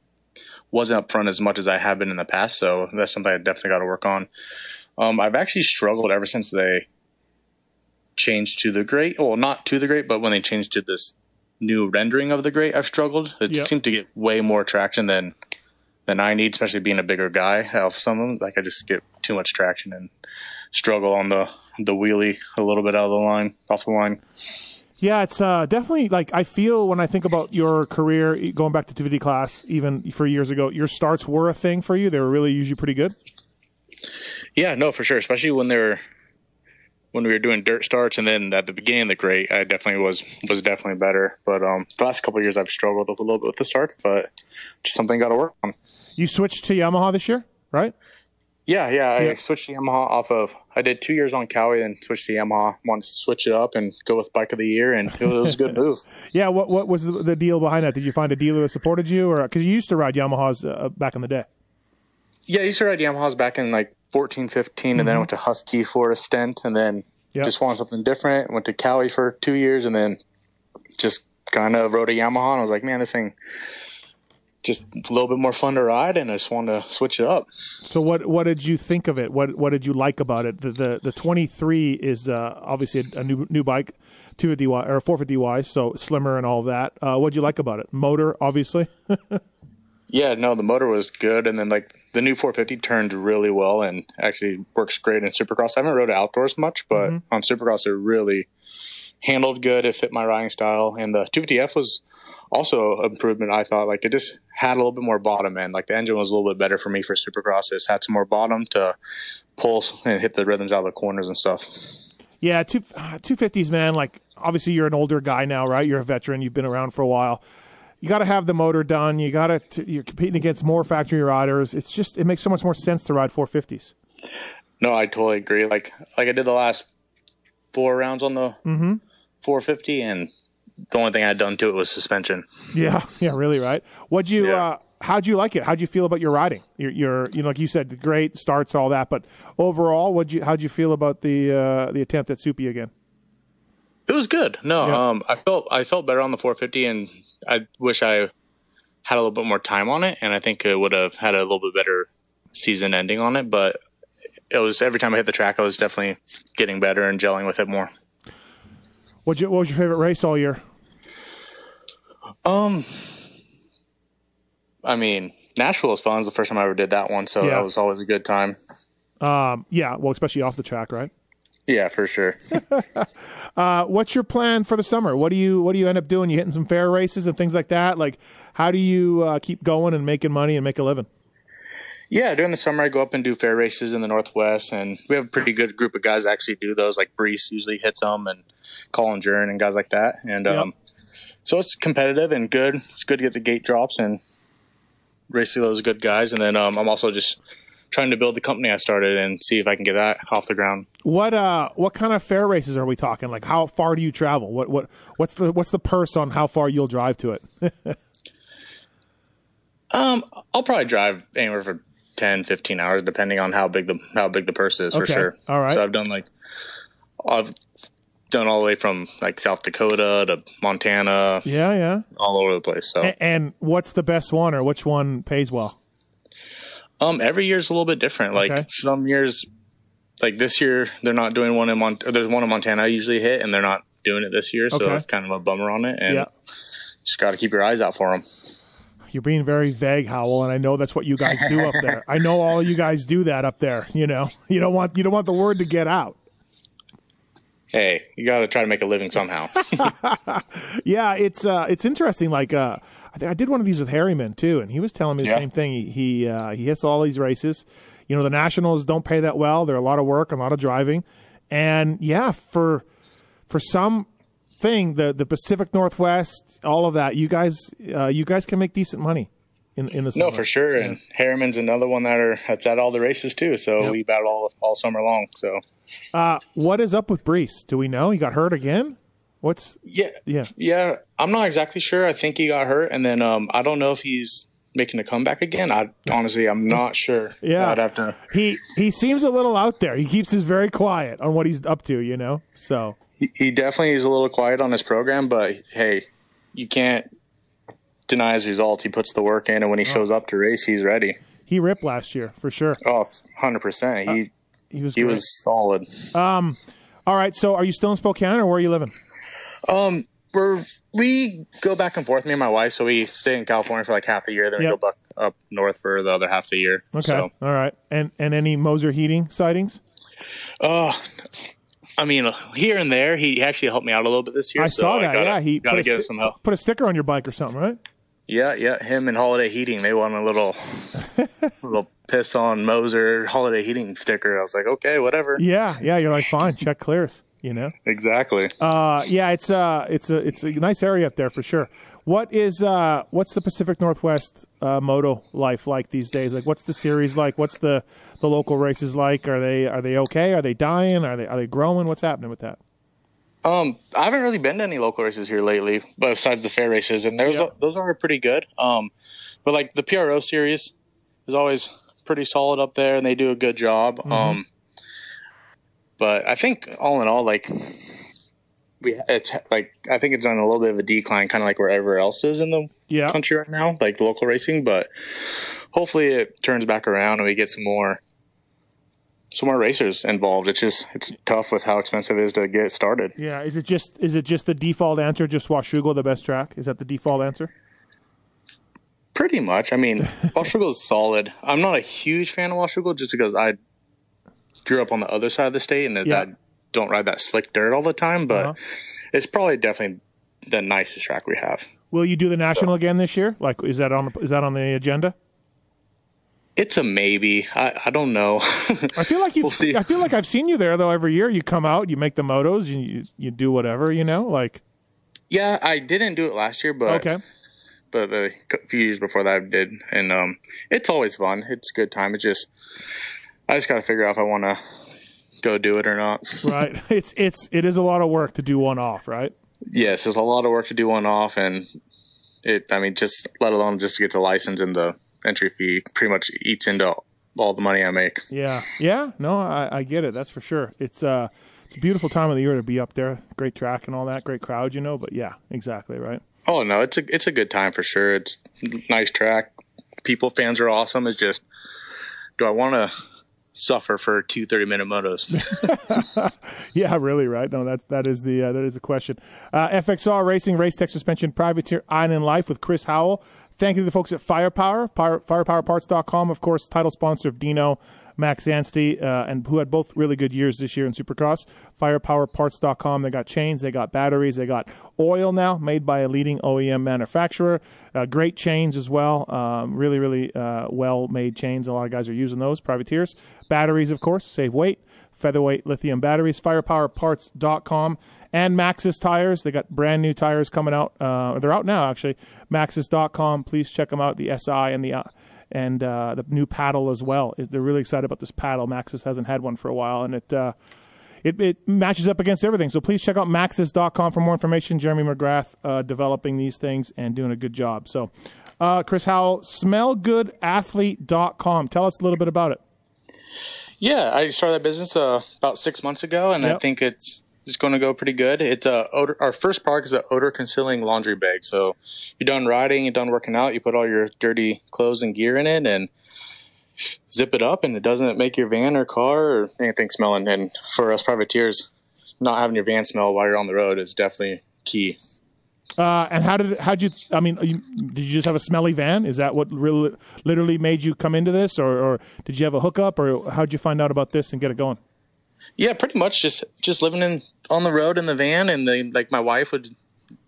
wasn't up front as much as I have been in the past, so that's something I definitely got to work on. Um, I've actually struggled ever since they changed to the grate. Well, not to the grate, but when they changed to this new rendering of the grate, I've struggled. It yep. seemed to get way more traction than than I need, especially being a bigger guy. Of some of them, like I just get too much traction and struggle on the the wheelie a little bit out of the line, off the line. Yeah, it's uh, definitely like I feel when I think about your career going back to 250 class, even for years ago, your starts were a thing for you. They were really usually pretty good. Yeah, no, for sure. Especially when they're when we were doing dirt starts, and then at the beginning of the grate, I definitely was was definitely better. But um, the last couple years, I've struggled a little bit with the start, but just something got to work on. You switched to Yamaha this year, right? Yeah, yeah. I switched to Yamaha off of. I did two years on Kawi, then switched to Yamaha. Wanted to switch it up and go with bike of the year, and it was a good move. yeah. What What was the, the, deal behind that? Did you find a dealer that supported you, or because you used to ride Yamahas uh, back in the day? Yeah, I used to ride Yamahas back in like 14, 15, mm-hmm. and then I mm-hmm. went to Husky for a stint, and then yep. just wanted something different. Went to Kawi for two years, and then just kind of rode a Yamaha. And I was like, man, this thing just a little bit more fun to ride, and I just wanted to switch it up. So, what what did you think of it? What what did you like about it? The the, the 23 is uh, obviously a, a, new new bike, 250Y or 450Y, so slimmer and all that. Uh, what did you like about it? Motor, obviously. yeah, no, the motor was good, and then like the new 450 turned really well and actually works great in Supercross. I haven't rode outdoors much, but mm-hmm. on Supercross it really handled good. It fit my riding style, and the 250F was also improvement. I thought like it just had a little bit more bottom end. Like the engine was a little bit better for me for Supercross. It had some more bottom to pull and hit the rhythms out of the corners and stuff. Yeah, two two fifties, man. Like obviously you're an older guy now, right? You're a veteran. You've been around for a while. You got to have the motor done. You got to you're competing against more factory riders. It's just it makes so much more sense to ride 450s. No, I totally agree. Like like I did the last four rounds on the mm-hmm. 450, and the only thing I'd done to it was suspension. Yeah, yeah, really, right? What'd you? Yeah. Uh, how'd you like it? How'd you feel about your riding? Your, your, you know, like you said, great starts, all that. But overall, what'd you? How'd you feel about the uh, the attempt at Soupy again? It was good. No, yeah. um, I felt I felt better on the 450, and I wish I had a little bit more time on it, and I think it would have had a little bit better season ending on it. But it was every time I hit the track, I was definitely getting better and gelling with it more. What what was your favorite race all year? Um, I mean, Nashville was fun. It was the first time I ever did that one, so Yeah. that was always a good time. Um, yeah, well, especially off the track, right? Yeah, for sure. Uh, what's your plan for the summer? What do you what do you end up doing? You hitting some fair races and things like that? Like, how do you uh, keep going and making money and make a living? Yeah, during the summer, I go up and do fair races in the Northwest, and we have a pretty good group of guys that actually do those. Like Brees usually hits them, and Colin Jurin and guys like that. And Yep. um, so it's competitive and good. It's good to get the gate drops and race through those good guys. And then um, I'm also just trying to build the company I started and see if I can get that off the ground. What uh what kind of fair races are we talking? Like, how far do you travel? What what what's the what's the purse on how far you'll drive to it? Um, I'll probably drive anywhere for 10, 15 hours, depending on how big the how big the purse is for sure. All right. So I've done like I've done all the way from like South Dakota to Montana, yeah, yeah. all over the place. So A- and what's the best one, or which one pays well? um, every year's a little bit different. Like Okay. some years, like this year, they're not doing one in Mont. There's one in Montana I usually hit, and they're not doing it this year. So Okay. it's kind of a bummer on it, and Yeah. just got to keep your eyes out for them. You're being very vague, Howell, and I know that's what you guys do up there. I know all you guys do that up there. You know, you don't want you don't want the word to get out. Hey, you got to try to make a living somehow. Yeah, it's uh, it's interesting. Like, uh, I, I did one of these with Harryman too, and he was telling me the Yeah. same thing. He he, uh, he hits all these races. You know, the nationals don't pay that well. They're a lot of work, a lot of driving, and yeah, for for some thing, the the Pacific Northwest, all of that, you guys uh, you guys can make decent money in in the No, for sure. And Harriman's another one that are that's at all the races too. So Yep. we battle all, all summer long. So Uh, what is up with Brees? Do we know he got hurt again? What's yeah, yeah? yeah. I'm not exactly sure. I think he got hurt, and then um, I don't know if he's making a comeback again. I honestly, I'm not sure. Yeah. I'd have to. He he seems a little out there. He keeps his very quiet on what he's up to. You know, so. He, he definitely is a little quiet on his program, but hey, you can't deny his results. He puts the work in, and when he shows up to race, he's ready. He ripped last year for sure. Oh, 100 percent. He He was. he great. was solid. Um, All right. So, are you still in Spokane, or where are you living? Um, we're we go back and forth, me and my wife. So we stay in California for like half a year, then Yep. we go back up north for the other half of the year. Okay. So, All right. And and any Moser Heating sightings? uh, I mean, here and there, he actually helped me out a little bit this year. I so saw that. gotta, yeah, he gotta put a, give sti- some help. put a sticker on your bike or something, right? Yeah, yeah. Him and Holiday Heating, they won a little, little piss on Moser Holiday Heating sticker. I was like, okay, whatever. Yeah. Yeah. You're like, fine. Check clears. You know. Exactly. Uh, yeah. It's uh, it's a it's a nice area up there for sure. What is uh, what's the Pacific Northwest uh, moto life like these days? Like, what's the series like? What's the the local races like? Are they are they okay? Are they dying? Are they are they growing? What's happening with that? Um, I haven't really been to any local races here lately, besides the fair races, and those Yep. those are pretty good. Um, but like the PRO series is always pretty solid up there, and they do a good job. Mm-hmm. Um, but I think all in all, like we, it's like I think it's on a little bit of a decline, kind of like wherever else is in the Yeah. country right now, like local racing. But hopefully, it turns back around and we get some more. Some more racers involved. It's just it's tough with how expensive it is to get started. Yeah, is it just is it just the default answer? Just Washougal the best track? Is that the default answer? Pretty much. I mean, Washougal is solid. I'm not a huge fan of Washougal just because I grew up on the other side of the state and Yeah. that don't ride that slick dirt all the time. But Uh-huh. it's probably definitely the nicest track we have. Will you do the national again this year? Like, is that on the, is that on the agenda? It's a maybe. I, I don't know. I feel like you. We'll. I feel like I've seen you there though. Every year you come out, you make the motos, you you, you do whatever, you know. Like, yeah, I didn't do it last year, but okay, but the few years before that I did, and um, it's always fun. It's a good time. It's just I just got to figure out if I want to go do it or not. right. it's it's it is a lot of work to do one off, right? yes, there's a lot of work to do one off, and it. I mean, just let alone just to get the license and the entry fee, pretty much eats into all the money I make. Yeah, yeah. No, I, I get it. That's for sure. It's uh, it's a beautiful time of the year to be up there. Great track and all that. Great crowd, you know. But yeah, exactly right. Oh no, it's a it's a good time for sure. It's nice track. People fans are awesome. It's just, do I want to suffer for two 30 minute motos. yeah, really, right? No, that that is the uh, that is the question. Uh, FXR Racing Race Tech Suspension Privateer Island Life with Chris Howell. Thank you to the folks at Firepower, Fire, firepowerparts.com, of course, title sponsor of Dino, Max Anstey, uh, and who had both really good years this year in Supercross. Firepowerparts.com. They got chains, they got batteries, they got oil now made by a leading OEM manufacturer. Uh, great chains as well. Um, really, really uh, well made chains. A lot of guys are using those, privateers. Batteries, of course, save weight. Featherweight lithium batteries. Firepowerparts.com and Maxxis tires. They got brand new tires coming out. Uh, they're out now actually. Maxxis.com. Please check them out. The SI and the uh, and uh, the new paddle as well. They're really excited about this paddle. Maxxis hasn't had one for a while, and it. Uh, it, it, matches up against everything. So please check out Maxxis.com for more information. Jeremy McGrath uh, developing these things and doing a good job. So, uh, Chris Howell, smellgoodathlete.com. Tell us a little bit about it. Yeah, I started that business uh, about six months ago, and yep. I think it's it's going to go pretty good. It's a odor, our first product is an odor concealing laundry bag. So you're done riding, you're done working out, you put all your dirty clothes and gear in it, and zip it up, and it doesn't make your van or car or anything smelling. And for us privateers, not having your van smell while you're on the road is definitely key. Uh, and how did how did you? I mean, you, did you just have a smelly van? Is that what really literally made you come into this, or, or did you have a hookup, or how did you find out about this and get it going? Yeah, pretty much just just living in on the road in the van, and then like my wife would,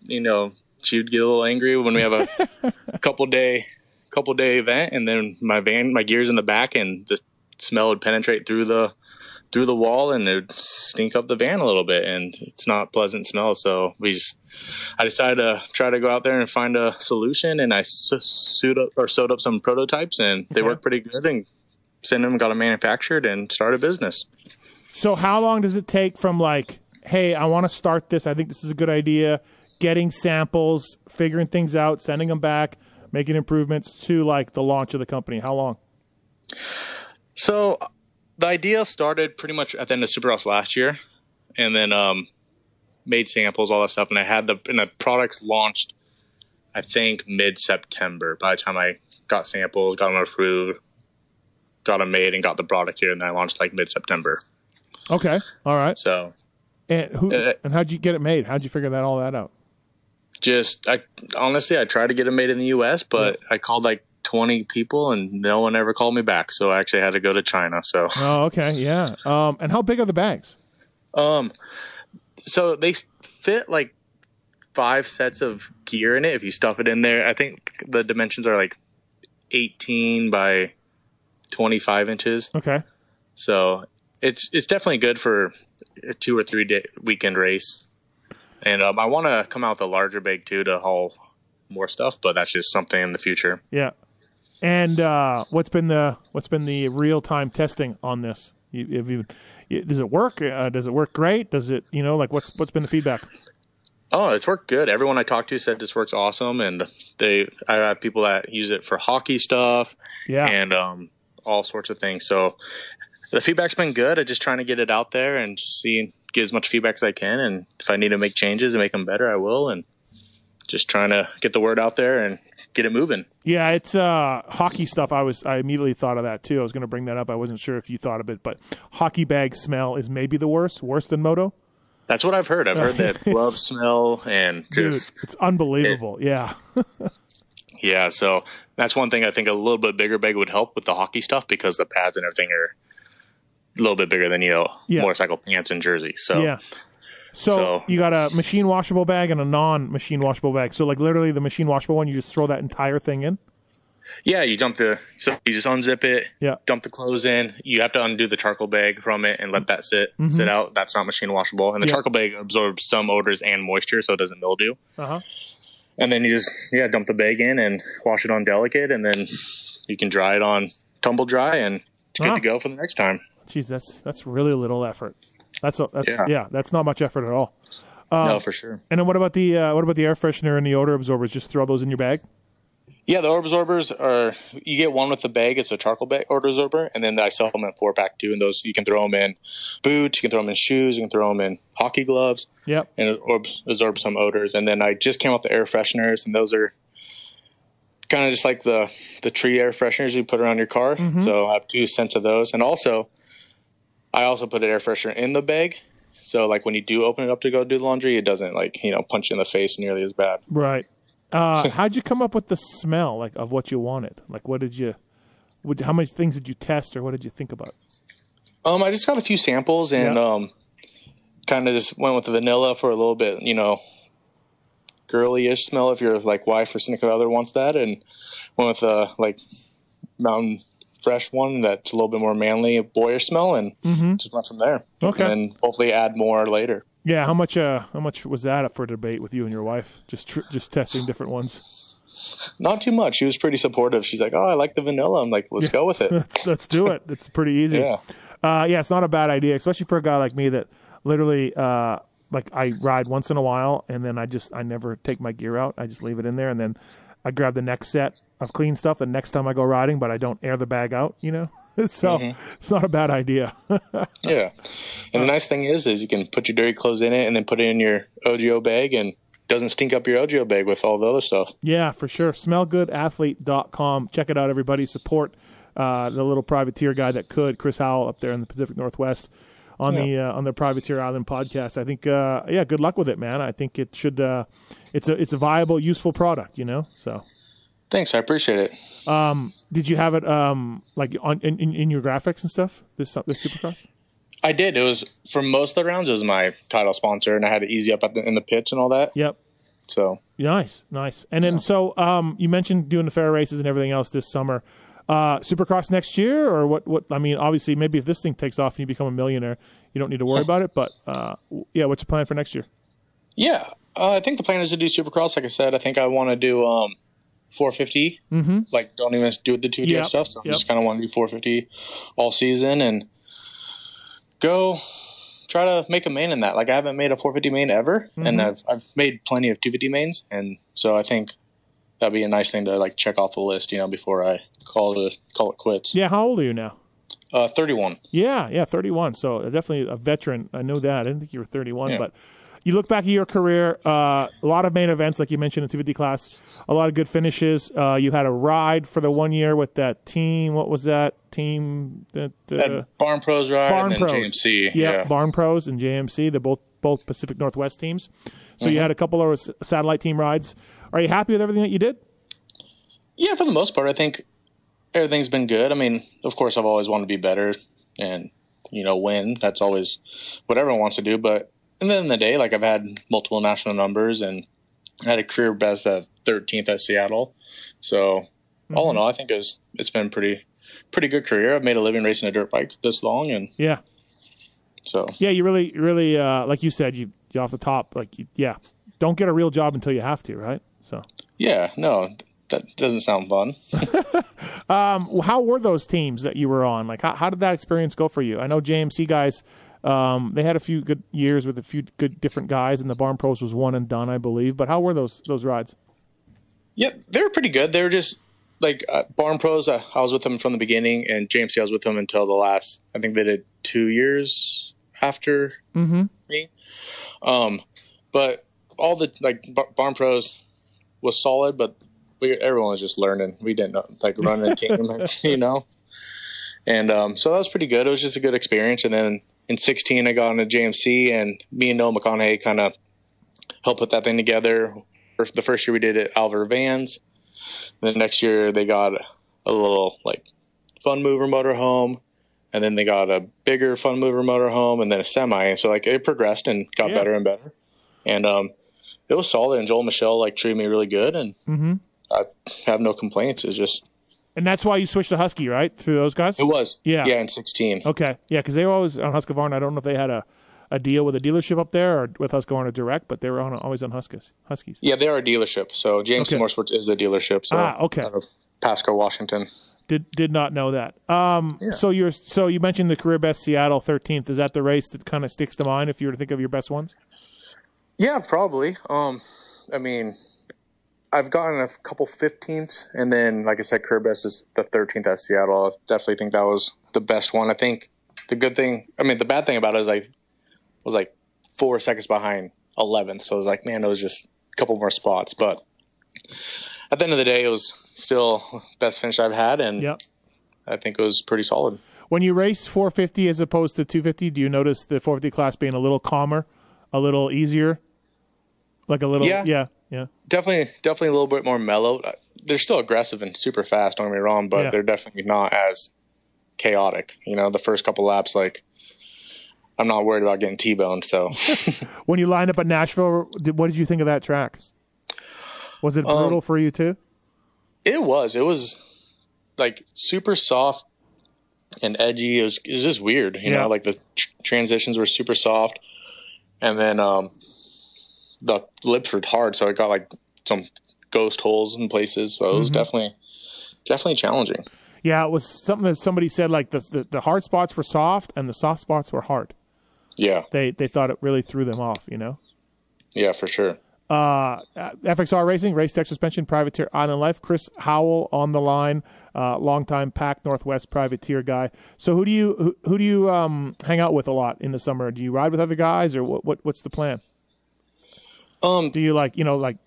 you know, she would get a little angry when we have a, couple day couple day event, and then my van, my gears in the back, and the smell would penetrate through the through the wall and it would stink up the van a little bit and it's not pleasant smell so we just i decided to try to go out there and find a solution and i sewed up or sewed up some prototypes and they okay. work pretty good and sent them got them manufactured and started a business so how long does it take from like hey i want to start this i think this is a good idea getting samples figuring things out sending them back making improvements to like the launch of the company how long so the idea started pretty much at the end of Supercross last year, and then um, made samples, all that stuff, and I had the and the products launched. I think mid September. By the time I got samples, got them approved, got them made, and got the product here, and then I launched like mid September. Okay, all right. So, and who uh, and how'd you get it made? How'd you figure that all that out? Just I honestly, I tried to get it made in the U.S., but yeah. I called like 20 people and no one ever called me back. So I actually had to go to China. So, oh, okay. Yeah. Um, and how big are the bags? Um, so they fit like five sets of gear in it. If you stuff it in there, I think the dimensions are like 18 by 25 inches. Okay. So it's, it's definitely good for a two or three day weekend race. And um, I want to come out with a larger bag too to haul more stuff, but that's just something in the future. Yeah. And uh, what's been the what's been the real time testing on this? You, you, does it work? Uh, does it work great? Does it you know like what's what's been the feedback? Oh, it's worked good. Everyone I talked to said this works awesome, and they I have people that use it for hockey stuff, yeah, and um, all sorts of things. So the feedback's been good. I'm just trying to get it out there and see get as much feedback as I can, and if I need to make changes and make them better, I will. And just trying to get the word out there and get it moving. Yeah, it's uh, hockey stuff. I was I immediately thought of that too. I was going to bring that up. I wasn't sure if you thought of it, but hockey bag smell is maybe the worst, worse than moto. That's what I've heard. I've heard that glove smell and just Dude, it's unbelievable. It, yeah. yeah, so that's one thing I think a little bit bigger bag would help with the hockey stuff because the pads and everything are a little bit bigger than you know yeah. motorcycle pants and jerseys. So yeah. So, so, you got a machine washable bag and a non machine washable bag. So like literally the machine washable one, you just throw that entire thing in. Yeah, you dump the so you just unzip it. Yeah. Dump the clothes in. You have to undo the charcoal bag from it and let that sit mm-hmm. sit out. That's not machine washable. And the charcoal bag absorbs some odors and moisture, so it doesn't mildew. Uh huh. And then you just yeah dump the bag in and wash it on delicate, and then you can dry it on tumble dry, and it's good to go for the next time. Jeez, that's that's really little effort. That's a, that's yeah. yeah. that's not much effort at all. Um, no, for sure. And then what about the uh, what about the air freshener and the odor absorbers? Just throw those in your bag. Yeah, the odor absorbers are you get one with the bag. It's a charcoal bag odor absorber, and then I sell them in four pack too. And those you can throw them in boots, you can throw them in shoes, you can throw them in hockey gloves. Yep. And it absorb some odors. And then I just came out the air fresheners, and those are kind of just like the the tree air fresheners you put around your car. Mm-hmm. So I have two scents of those, and also I also put an air freshener in the bag. So like when you do open it up to go do the laundry, it doesn't like, you know, punch you in the face nearly as bad. Right. Uh, how'd you come up with the smell like of what you wanted? Like, what did you? What, how many things did you test, or what did you think about? Um, I just got a few samples and Yeah. um, kind of just went with the vanilla for a little bit, you know, girly-ish smell if your like wife or significant other wants that, and went with a like mountain fresh one that's a little bit more manly, boyish smell, and just went from there. Mm-hmm. Okay. and then hopefully add more later. Yeah. How much? Uh, how much was that up for debate with you and your wife? Just tr- just testing different ones. Not too much. She was pretty supportive. She's like, "Oh, I like the vanilla." I'm like, "Let's go with it." Let's do it. It's pretty easy. yeah. Uh, yeah, it's not a bad idea, especially for a guy like me that literally, uh, like I ride once in a while and then I just, I never take my gear out. I just leave it in there and then I grab the next set of clean stuff the next time I go riding, but I don't air the bag out, you know? so it's not a bad idea. Yeah. And the nice thing is, is you can put your dirty clothes in it and then put it in your OGIO bag and doesn't stink up your OGIO bag with all the other stuff. yeah, for sure. Smellgoodathlete.com. Check it out, everybody. Support uh, the little privateer guy that could, Chris Howell up there in the Pacific Northwest. On the uh, on the Privateer Island podcast, I think uh, yeah, good luck with it, man. I think it should uh, it's a it's a viable, useful product, you know. So Thanks. I appreciate it. Um, Did you have it um like on in, in, in your graphics and stuff? This this Supercross? I did. It was for most of the rounds. It was my title sponsor, and I had it easy up at the, in the pits and all that. Yep. So Nice, nice. And then so um you mentioned doing the fair races and everything else this summer. Uh Supercross next year or what what I mean obviously maybe if this thing takes off and you become a millionaire, you don't need to worry about it, but uh yeah, what's your plan for next year? yeah, uh, I think the plan is to do Supercross. Like I said, I think I want to do um 450. Mm-hmm. Like don't even do the two Yep, stuff. So I yep. just kind of want to do 450 all season and go try to make a main in that. Like I haven't made a 450 main ever, Mm-hmm. and I've I've made plenty of 250 mains, and so I think that'd be a nice thing to like check off the list, you know, before I call it call it quits. Yeah, how old are you now? Uh, 31. Yeah, yeah, 31. So definitely a veteran. I know that. I didn't think you were 31, Yeah. but you look back at your career, uh, a lot of main events, like you mentioned in the 250 class, a lot of good finishes. Uh, you had a ride for the one year with that team. What was that team? That uh, Had Barn Pros ride Barn and then Pros. JMC. Yep, Yeah. Barn Pros and JMC. They're both both Pacific Northwest teams. So Mm-hmm. you had a couple of satellite team rides. Are you happy with everything that you did? yeah, for the most part, I think everything's been good. I mean, of course, I've always wanted to be better and, you know, win. That's always what everyone wants to do. But at the end of the day, like I've had multiple national numbers and I had a career best at 13th at Seattle. So all in all, I think it was, it's been pretty, pretty good career. I've made a living racing a dirt bike this long. And Yeah, so, yeah. You really, really, uh, like you said, you you off the top, like you, yeah. Don't get a real job until you have to, right? So. yeah, no, that doesn't sound fun. Well, how were those teams that you were on? Like, how, how did that experience go for you? I know JMC guys, um, they had a few good years with a few good different guys, and the Barn Pros was one and done, I believe. But how were those those rides? Yep, they were pretty good. They were just like uh, Barn Pros. Uh, I was with them from the beginning, and JMC I was with them until the last. I think they did two years after me. Um, but all the like Barn Pros was solid, but we everyone was just learning. We didn't know, like run a team, you know. And um, so that was pretty good. It was just a good experience. And then in 16, I got into JMC, and me and Noah McConahy kind of helped put that thing together. First- The first year we did it, Alvar Vans. The next year they got a little like fun mover motorhome, and then they got a bigger fun mover motorhome, and then a semi. So like it progressed and got Yeah. better and better. And um, it was solid. And Joel Michelle like treated me really good, and I have no complaints. It's just And that's why you switched to Husky, right? Through those guys. it was Yeah. yeah in 16. Okay, yeah, because they were always on Husqvarna. I don't know if they had a, a deal with a dealership up there or with Husqvarna direct, but they were on always on Huskies. Huskies. Yeah, they are a dealership. So JMC Okay. Motorsports is a dealership. So Ah, okay. out of Pasco, Washington. Did did not know that. Um, so you're so you mentioned the career best Seattle 13th. Is that the race that kind of sticks to mind if you were to think of your best ones? Yeah, probably. Um, I mean, I've gotten a couple 15ths, and then, like I said, career best is the 13th at Seattle. I definitely think that was the best one. I think the good thing, I mean, the bad thing about it is I was like four seconds behind 11th, so it was like, man, it was just a couple more spots. But at the end of the day, it was still best finish I've had, and Yep. I think it was pretty solid. When you race 450 as opposed to 250, do you notice the 450 class being a little calmer, a little easier, like a little? Yeah. yeah, yeah. Definitely, definitely a little bit more mellow. Uh, They're still aggressive and super fast. Don't get me wrong, but Yeah. they're definitely not as chaotic. You know, the first couple laps, like I'm not worried about getting t-boned. So When you lined up at Nashville, what did you think of that track? Was it Um, brutal for you too? it was, it was like super soft and edgy. It was, it was just weird. You Yeah. know, like the tr- transitions were super soft, and then um, the lips were hard, so it got like some ghost holes in places. So it was definitely, definitely challenging. Yeah, it was something that somebody said like the, the the hard spots were soft and the soft spots were hard. Yeah, They they thought it really threw them off. You know. yeah, for sure. uh, FXR Racing, Race Tech Suspension, Privateer Island Life. Chris Howell on the line, uh, longtime Pac Northwest privateer guy. So who do you who, who do you um, hang out with a lot in the summer? Do you ride with other guys, or what, what what's the plan? Um, Do you like you know like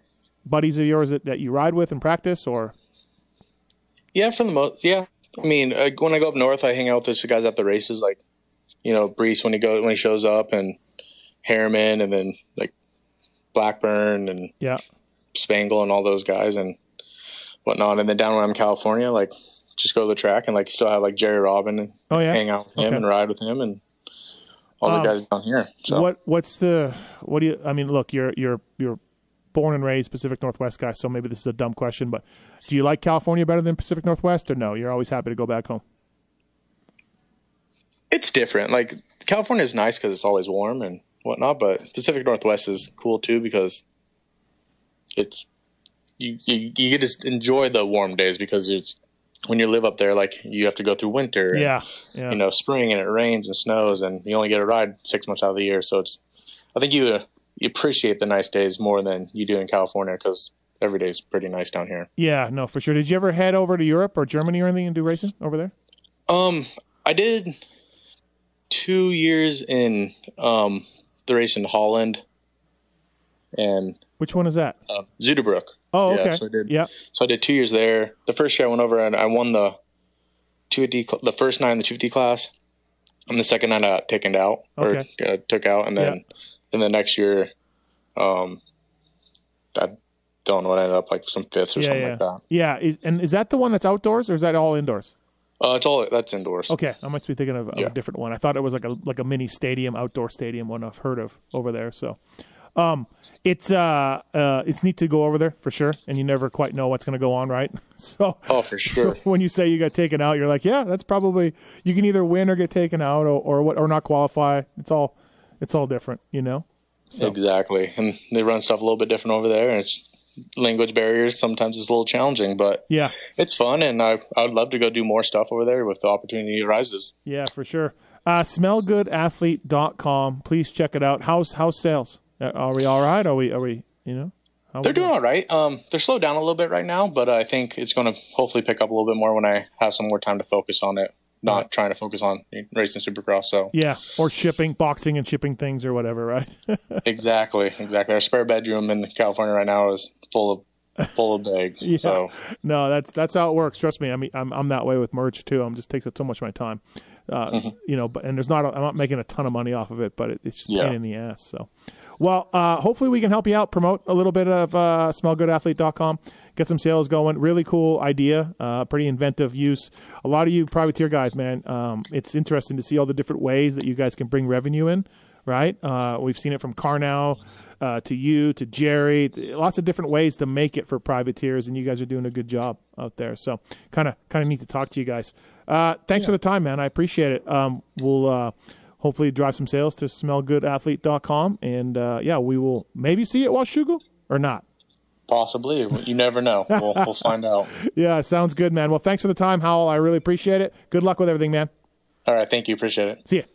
buddies of yours that, that you ride with and practice, or Yeah, for the most, yeah. I mean, uh, when I go up north, I hang out with the guys at the races, like you know, Brees when he goes when he shows up, and Harriman, and then like Blackburn and yeah, Spangle and all those guys and whatnot. And then down when I'm in California, like just go to the track and like still have like Jerry Robin and oh yeah. hang out with him Okay. and ride with him and all Um, the guys down here. So What what's the what do you? I mean, look, you're you're you're born and raised Pacific Northwest guy, so maybe this is a dumb question, but do you like California better than Pacific Northwest, or no? You're always happy to go back home. it's different. Like California is nice because it's always warm and whatnot, but Pacific Northwest is cool too because it's you you, you get to enjoy the warm days because it's when you live up there, like you have to go through winter, and, Yeah, yeah. you know, spring and it rains and snows, and you only get a ride six months out of the year. So it's, I think you, uh, you appreciate the nice days more than you do in California because every day is pretty nice down here. Yeah, no, for sure. Did you ever head over to Europe or Germany or anything and do racing over there? Um, I did two years in um the race in Holland and Which one is that? uh, Zudebrook. Oh, Yeah, okay. so I did. Yeah. So I did two years there. The first year I went over and I won the 250, cl- the first night in the 250 class, and the second night I got taken out Okay. or uh, took out, and then then the next year, um, I don't know what I ended up like some fifths or Yeah, something yeah. like that. Yeah, is, and is that the one that's outdoors or is that all indoors? Uh, it's all that's indoors. Okay, I must be thinking of, of Yeah. a different one. I thought it was like a like a mini stadium, outdoor stadium one I've heard of over there. So, um, it's uh, uh, it's neat to go over there for sure, and you never quite know what's going to go on, right? So, Oh, for sure. so when you say you got taken out, you're like, yeah, that's probably you can either win or get taken out or or what or not qualify. It's all it's all different, you know. So Exactly, and they run stuff a little bit different over there, and it's language barriers. Sometimes it's a little challenging, but yeah, it's fun, and I I would love to go do more stuff over there if the opportunity arises. yeah, for sure. Uh, smellgoodathlete.com. Please check it out. How's how's sales? Are we all right? Are we are we you know? They're doing all right. Um, they're slowed down a little bit right now, but I think it's going to hopefully pick up a little bit more when I have some more time to focus on it. Not Right. trying to focus on racing Supercross. So Yeah, or shipping, boxing, and shipping things or whatever, right? exactly, exactly. Our spare bedroom in California right now is full of full of bags. Yeah. So no, that's that's how it works. Trust me. I mean, I'm I'm that way with merch too. I'm just takes up so much of my time. Uh, Mm-hmm. You know, but and there's not. A, I'm not making a ton of money off of it, but it, it's just Yeah. pain in the ass. So, well, uh, hopefully we can help you out. Promote a little bit of uh, smellgoodathlete.com. Get some sales going. Really cool idea. Uh, pretty inventive use. A lot of you privateer guys, man. Um, it's interesting to see all the different ways that you guys can bring revenue in. Right? Uh, we've seen it from Carnow uh, to you to Jerry. Lots of different ways to make it for privateers, and you guys are doing a good job out there. So kind of kind of neat to talk to you guys. Uh, thanks for the time, man. I appreciate it. Um, we'll uh, hopefully drive some sales to smellgoodathlete.com, and uh, yeah, we will maybe see it at Washougal or not. possibly, you never know. We'll, we'll find out. Yeah, sounds good, man. Well, thanks for the time, Howell. I really appreciate it. Good luck with everything, man. All right, thank you. Appreciate it. See ya. Bye.